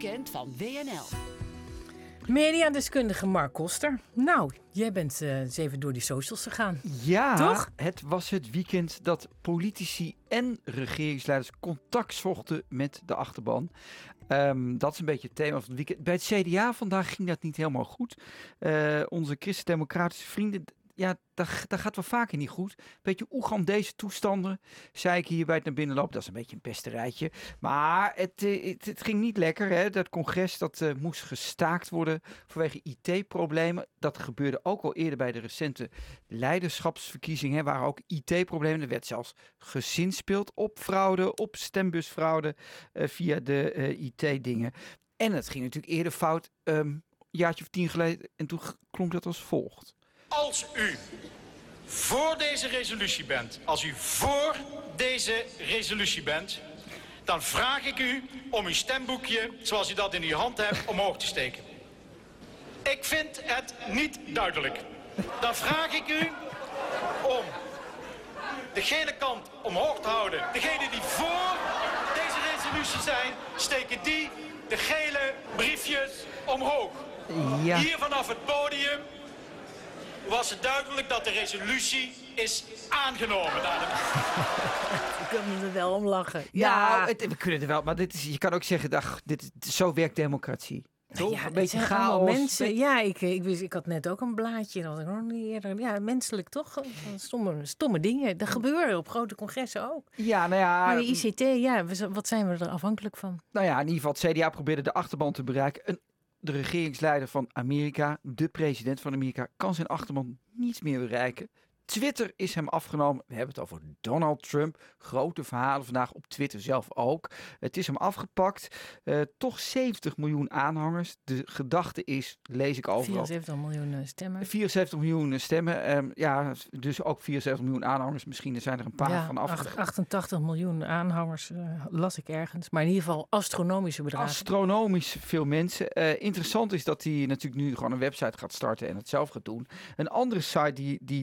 weekend van WNL. Mediadeskundige Mark Koster. Nou, jij bent uh, eens even door die socials gegaan. Ja, Toch? het was het weekend dat politici en regeringsleiders contact zochten met de achterban. Um, dat is een beetje het thema van het weekend. Bij het CDA vandaag ging dat niet helemaal goed. Uh, onze christendemocratische vrienden ja, dat, gaat wel vaker niet goed. Beetje Oegandese toestanden, zei ik hier bij het naar binnen lopen. Dat is een beetje een pesterijtje. Maar het, eh, het, ging niet lekker. Hè? Dat congres dat, uh, moest gestaakt worden vanwege IT-problemen. Dat gebeurde ook al eerder bij de recente leiderschapsverkiezingen. Waren ook IT-problemen. Er werd zelfs gezinspeeld op fraude, op stembusfraude uh, via de IT-dingen. En het ging natuurlijk eerder fout, um, een jaartje of tien geleden. En toen klonk dat als volgt. Als u voor deze resolutie bent, als u voor deze resolutie bent, dan vraag ik u om uw stemboekje, zoals u dat in uw hand hebt, omhoog te steken. Ik vind het niet duidelijk. Dan vraag ik u om de gele kant omhoog te houden. Degenen die voor deze resolutie zijn, steken die de gele briefjes omhoog. Ja. Hier vanaf het podium was het duidelijk dat de resolutie is aangenomen. Ik kan er wel om lachen. Ja, nou, het, we kunnen er wel, maar dit is, je kan ook zeggen, dag, dit, zo werkt democratie. Toch? Ja, een beetje chaos. allemaal Mensen, ja, ik, ik, wist, ik had net ook een blaadje. Dat ik nog niet eerder. Ja, menselijk toch? Stomme, stomme dingen. Dat gebeuren op grote congressen ook. Ja, nou ja. Maar de ICT, ja, wat zijn we er afhankelijk van? Nou ja, in ieder geval, het CDA probeerde de achterban te bereiken. Een, de regeringsleider van Amerika, de president van Amerika, kan zijn achterban niet meer bereiken. Twitter is hem afgenomen. We hebben het over Donald Trump. Grote verhalen vandaag op Twitter zelf ook. Het is hem afgepakt. Eh, toch 70 miljoen aanhangers. De gedachte is, lees ik overal. 74 miljoen eh, stemmen. 74 miljoen stemmen. Ehm, ja, dus ook 74 miljoen aanhangers. Misschien zijn er een paar Ja, van afgegaan. 88 miljoen aanhangers eh, las ik ergens. Maar in ieder geval astronomische bedragen. Astronomisch veel mensen. Eh, interessant is dat hij natuurlijk nu gewoon een website gaat starten en het zelf gaat doen. Een andere site die, die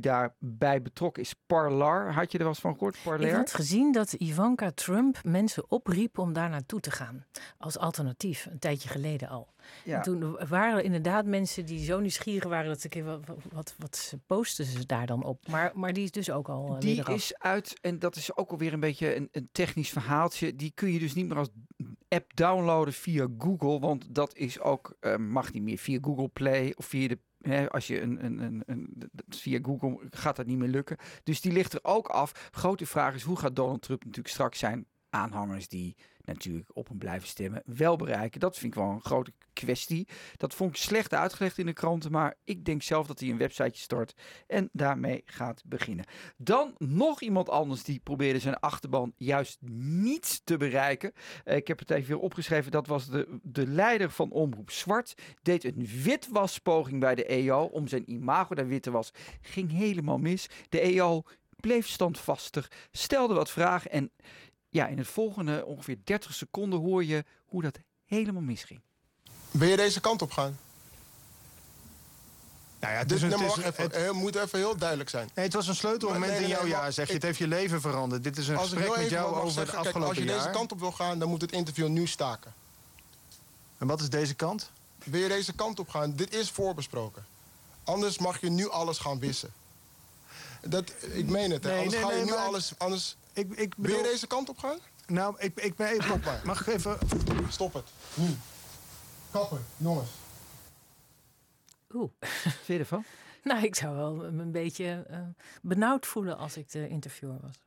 daarbij betrokken is Parlar. Had je er wel eens van gehoord? Ik Parler? had gezien dat Ivanka Trump mensen opriep om daar naartoe te gaan. Als alternatief, een tijdje geleden al. Ja. En toen waren er inderdaad mensen die zo nieuwsgierig waren dat ik wat, wat, wat posten ze daar dan op. Maar, maar die is dus ook al eh, Die eraf. is uit, en dat is ook alweer een beetje een, een technisch verhaaltje. Die kun je dus niet meer als app downloaden via Google. Want dat is ook, eh, mag niet meer via Google Play of via de. Als je een, een, een, een, via Google gaat dat niet meer lukken. Dus die ligt er ook af. Grote vraag is: hoe gaat Donald Trump natuurlijk straks zijn aanhangers die natuurlijk op hem blijven stemmen wel bereiken? Dat vind ik wel een grote kwestie. Dat vond ik slecht uitgelegd in de kranten, maar ik denk zelf dat hij een websiteje start en daarmee gaat beginnen. Dan nog iemand anders die probeerde zijn achterban juist niet te bereiken. Eh, ik heb het even weer opgeschreven. Dat was de, de leider van Omroep Zwart. Deed een witwaspoging bij de EO om zijn imago daar wit te was. Ging helemaal mis. De EO bleef standvastig, stelde wat vragen en ja, in het volgende ongeveer 30 seconden hoor je hoe dat helemaal misging. Wil je deze kant op gaan? Nou ja, het, Dit, is een, nee, maar het, is- wacht even, het- het moet even heel duidelijk zijn. nee, het was een sleutelmoment Nee, nee, in jouw nee, jaar, zeg je. Het heeft je leven veranderd. Dit is een gesprek met jou over het zeggen, kijk, afgelopen als je deze kant op wil gaan, dan moet het interview nu staken. En wat is deze kant? Wil je deze kant op gaan? Dit is voorbesproken. Anders mag je nu alles gaan wissen. Dat, ik meen het, hè. Nee, anders nee, ga je nee, nu maar- alles... Anders, Ik, ik wil je deze kant op gaan? Nou, ik, ik ben even... Maar. Mag ik even... Stop het. Nu. Kappen, jongens. Oeh. Wat vind je ervan? Nou, ik zou wel een beetje eh, benauwd voelen als ik de interviewer was.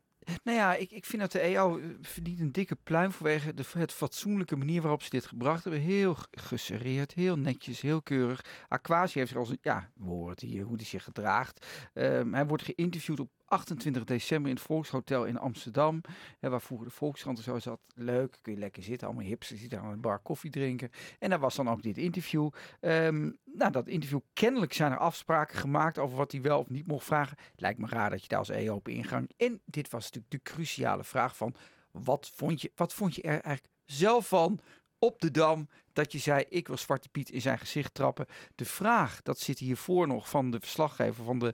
Nou ja, ik, ik vind dat de EO verdient een dikke pluim vanwege de het fatsoenlijke manier waarop ze dit gebracht hebben. Heel geserreerd, heel netjes, heel keurig. Aquasi heeft zich als een, ja, we horen het hier, hoe hij zich gedraagt. Ehm, hij wordt geïnterviewd op 28 december in het Volkshotel in Amsterdam. Hè, waar vroeger de Volkskrant en zo zat. Leuk, kun je lekker zitten. Allemaal hipsters daar aan een bar koffie drinken. En daar was dan ook dit interview. Ehm, nou, dat interview, kennelijk zijn er afspraken gemaakt over wat hij wel of niet mocht vragen. Lijkt me raar dat je daar als EO op ingang. En dit was natuurlijk de cruciale vraag van, wat vond je, wat vond je er eigenlijk zelf van op de Dam dat je zei, ik wil Zwarte Piet in zijn gezicht trappen. De vraag, dat zit hiervoor nog van de verslaggever, van de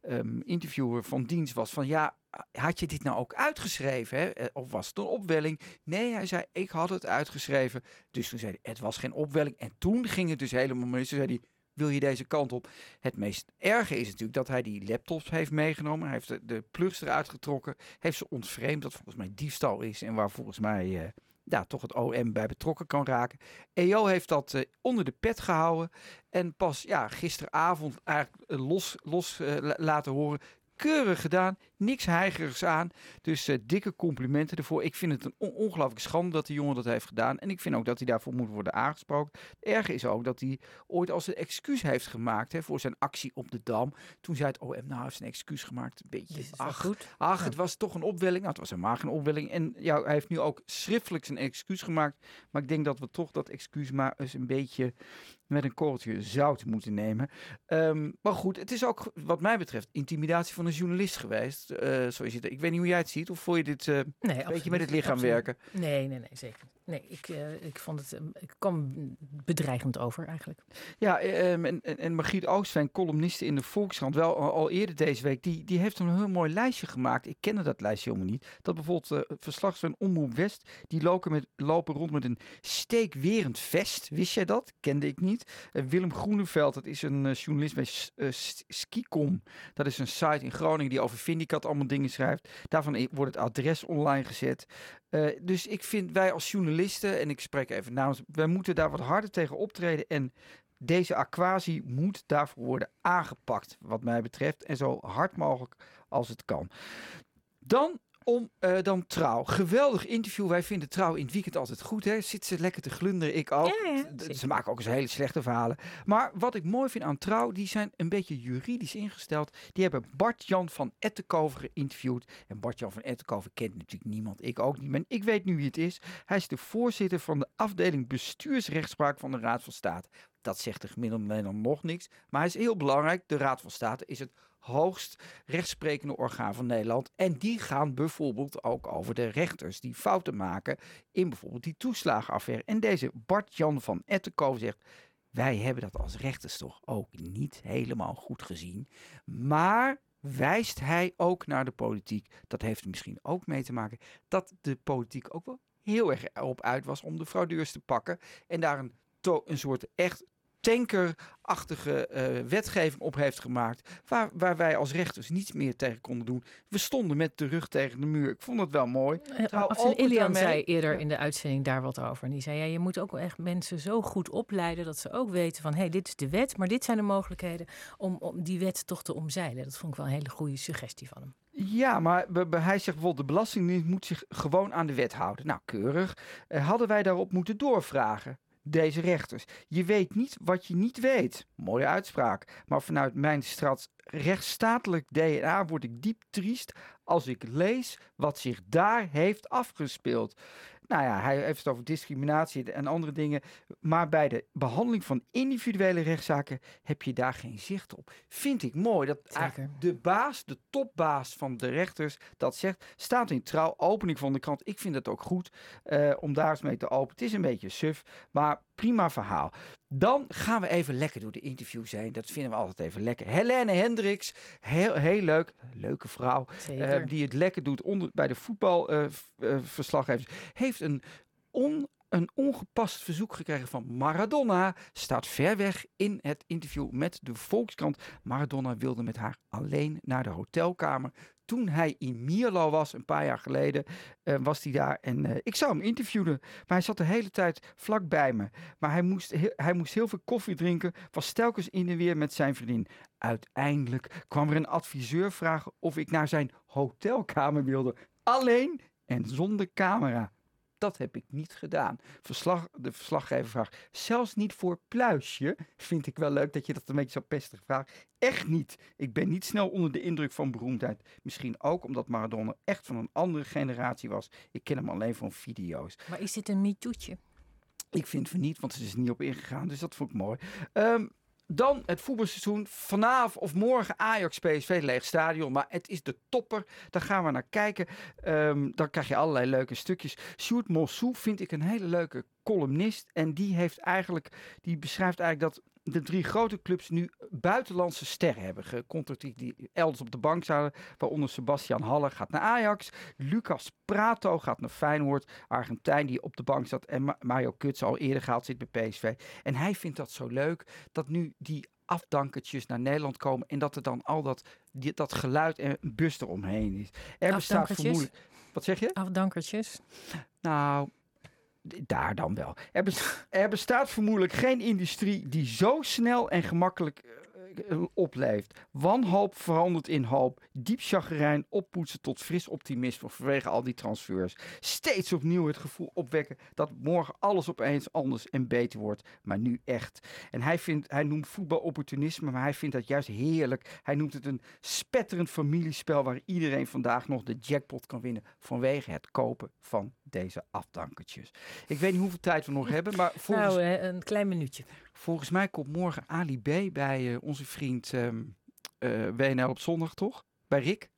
ehm, interviewer van dienst was van, ja, had je dit nou ook uitgeschreven? Hè? Eh, Of was het een opwelling? Nee, hij zei, ik had het uitgeschreven. Dus toen zei hij, het was geen opwelling. En toen ging het dus helemaal mis. Toen zei hij, wil je deze kant op? Het meest erge is natuurlijk dat hij die laptops heeft meegenomen. Hij heeft de, de plugs eruit getrokken. Heeft ze ontvreemd, dat volgens mij diefstal is. En waar volgens mij eh, ja, toch het OM bij betrokken kan raken. EO heeft dat eh, onder de pet gehouden. En pas ja, gisteravond eigenlijk eh, los, los eh, la- laten horen. Keurig gedaan, niks heigerigs aan. Dus eh, dikke complimenten ervoor. Ik vind het een on- ongelooflijke schande dat die jongen dat heeft gedaan. En ik vind ook dat hij daarvoor moet worden aangesproken. Het erge is ook dat hij ooit als een excuus heeft gemaakt hè, voor zijn actie op de Dam. Toen zei het OM, nou hij heeft een excuus gemaakt. Een beetje, ach, goed. Ach, Ja. het was toch een opwelling. Nou, het was helemaal geen opwelling. En ja, hij heeft nu ook schriftelijk zijn excuus gemaakt. Maar ik denk dat we toch dat excuus maar eens een beetje met een korreltje zout moeten nemen. Ehm, maar goed, het is ook wat mij betreft intimidatie van een journalist geweest. Eh, zoals je het, ik weet niet hoe jij het ziet. Of voel je dit eh, een beetje met het lichaam absoluut. werken? Nee, nee, nee, zeker. Nee, ik, eh, ik vond het, eh, ik kwam bedreigend over eigenlijk. Ja, ehm, en, en, Margriet Oostveen, columniste in de Volkskrant, wel al, eerder deze week, die, die heeft een heel mooi lijstje gemaakt. Ik kende dat lijstje helemaal niet. Dat bijvoorbeeld uh, verslag van Omroep West, die lopen, met, lopen rond met een steekwerend vest. Wist jij dat? Kende ik niet. Willem Groeneveld, dat is een journalist bij Skicom. Dat is een site in Groningen die over Vindicat allemaal dingen schrijft. Daarvan wordt het adres online gezet. Uh, dus ik vind wij als journalisten, en ik spreek even namens, wij moeten daar wat harder tegen optreden. En deze aquatie moet daarvoor worden aangepakt, wat mij betreft. En zo hard mogelijk als het kan. Dan om uh, dan trouw. Geweldig interview. Wij vinden trouw in het weekend altijd goed. Hè? Zit ze lekker te glunderen. Ik ook. Ja, ja, ze maken ook eens hele slechte verhalen. Maar wat ik mooi vind aan trouw, die zijn een beetje juridisch ingesteld. Die hebben Bart-Jan van Ettenkover geïnterviewd. En Bart-Jan van Ettenkover kent natuurlijk niemand. Ik ook niet. Maar ik weet nu wie het is. Hij is de voorzitter van de afdeling bestuursrechtspraak van de Raad van State. Dat zegt de gemiddelde Nederland nog niks. Maar hij is heel belangrijk. De Raad van State is het hoogst rechtsprekende orgaan van Nederland. En die gaan bijvoorbeeld ook over de rechters die fouten maken in bijvoorbeeld die toeslagenaffaire. En deze Bart-Jan van Ettenkoven zegt, wij hebben dat als rechters toch ook niet helemaal goed gezien. Maar wijst hij ook naar de politiek. Dat heeft misschien ook mee te maken dat de politiek ook wel heel erg erop uit was om de fraudeurs te pakken. En daar een, een soort echt tankerachtige uh, wetgeving op heeft gemaakt. Waar, waar wij als rechters niets meer tegen konden doen. We stonden met de rug tegen de muur. Ik vond het wel mooi. Uh, Afzien Ilian zei eerder in de uitzending daar wat over. En die zei, ja, je moet ook echt mensen zo goed opleiden... dat ze ook weten van, hé, hey, dit is de wet... maar dit zijn de mogelijkheden om, om die wet toch te omzeilen. Dat vond ik wel een hele goede suggestie van hem. Ja, maar hij zegt bijvoorbeeld, de Belastingdienst moet zich gewoon aan de wet houden. Nou, keurig. Uh, hadden wij daarop moeten doorvragen? Deze rechters. Je weet niet wat je niet weet. Mooie uitspraak. Maar vanuit mijn straat rechtsstatelijk DNA word ik diep triest als ik lees wat zich daar heeft afgespeeld. Nou ja, hij heeft het over discriminatie en andere dingen. Maar bij de behandeling van individuele rechtszaken heb je daar geen zicht op. Vind ik mooi dat de baas, de topbaas van de rechters, dat zegt. Staat in trouw, opening van de krant. Ik vind het ook goed uh, om daar eens mee te openen. Het is een beetje suf, maar prima verhaal. Dan gaan we even lekker door de interviews heen. Dat vinden we altijd even lekker. Helene Hendricks, heel, heel leuk. Leuke vrouw. Uh, die het lekker doet onder, bij de voetbalverslaggevers. Uh, heeft een, on, een ongepast verzoek gekregen van Maradona. Staat ver weg in het interview met de Volkskrant. Maradona wilde met haar alleen naar de hotelkamer. Toen hij in Mierlo was, een paar jaar geleden, uh, was hij daar. En uh, ik zou hem interviewen. Maar hij zat de hele tijd vlak bij me. Maar hij moest, hij moest heel veel koffie drinken. Was telkens in en weer met zijn vriendin. Uiteindelijk kwam er een adviseur vragen of ik naar zijn hotelkamer wilde. Alleen en zonder camera. Dat heb ik niet gedaan. Verslag, de verslaggever vraagt, zelfs niet voor pluisje. Vind ik wel leuk dat je dat een beetje zo pestig vraagt. Echt niet. Ik ben niet snel onder de indruk van beroemdheid. Misschien ook omdat Maradona echt van een andere generatie was. Ik ken hem alleen van video's. Maar is dit een MeToo'tje? Ik vind van niet, want ze is niet op ingegaan. Dus dat vond ik mooi. Um, dan het voetbalseizoen. Vanavond of morgen Ajax PSV leeg stadion. Maar het is de topper. Daar gaan we naar kijken. Um, dan krijg je allerlei leuke stukjes. Sjoerd Mossou vind ik een hele leuke columnist. En die heeft eigenlijk, die beschrijft eigenlijk dat de drie grote clubs nu buitenlandse sterren hebben gecontracteerd die elders op de bank zaten. Waaronder Sebastian Haller gaat naar Ajax. Lucas Prato gaat naar Feyenoord. Argentijn die op de bank zat. En Ma- Mario Kuts al eerder gehaald zit bij PSV. En hij vindt dat zo leuk dat nu die afdankertjes naar Nederland komen. En dat er dan al dat, die, dat geluid en bus eromheen is. Er bestaat vermoedelijk... Wat zeg je? Afdankertjes. Nou, daar dan wel. Er, bes- bestaat vermoedelijk geen industrie die zo snel en gemakkelijk eh, opleeft. Wanhoop verandert in hoop. Diep chagrijn oppoetsen tot fris optimisme vanwege al die transfers. Steeds opnieuw het gevoel opwekken dat morgen alles opeens anders en beter wordt. Maar nu echt. En hij, vindt, hij noemt voetbal opportunisme, maar hij vindt dat juist heerlijk. Hij noemt het een spetterend familiespel waar iedereen vandaag nog de jackpot kan winnen vanwege het kopen van deze afdankertjes. Ik weet niet hoeveel tijd we nog hebben, maar volgens, Nou, eh, een klein minuutje. Volgens mij komt morgen Ali B bij eh, onze vriend ehm, eh, WNL op zondag, toch? Bij Rick.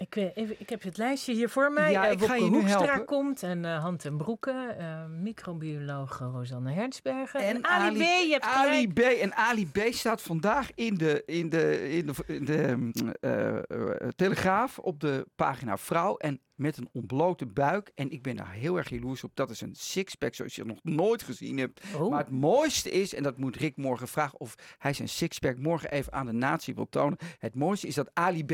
Ik, even, ik heb het lijstje hier voor mij. Ja, Eh, ik ga je nu Hoekstra helpen. komt en eh Hand en Broeke, eh, microbioloog Rosanne Hertzberger. En En, Ali, Ali- B, je hebt Ali. B. En Ali B. staat vandaag in de, in de, in de, in de mm, Telegraaf op de pagina Vrouw. En met een ontblote buik. En ik ben daar heel erg jaloers op. Dat is een sixpack zoals je nog nooit gezien hebt. Oh, Maar het mooiste is, en dat moet Rick morgen vragen of hij zijn sixpack morgen even aan de natie wil tonen. Het mooiste is dat Ali B.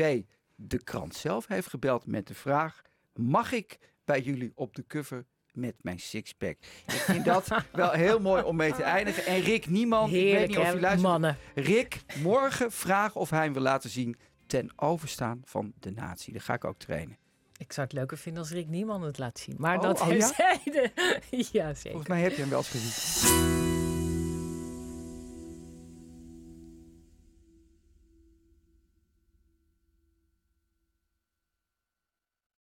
de krant zelf heeft gebeld met de vraag: mag ik bij jullie op de cover met mijn sixpack? Ik vind dat wel heel mooi om mee te eindigen. En Rick Nieman, ik weet niet of je luistert. mannen. Rick, morgen vragen of hij hem wil laten zien ten overstaan van de natie. Dat ga ik ook trainen. Ik zou het leuker vinden als Rick Nieman het laat zien. Maar Oh, dat oh ja? ja, zeker. Volgens mij heb je hem wel eens gezien.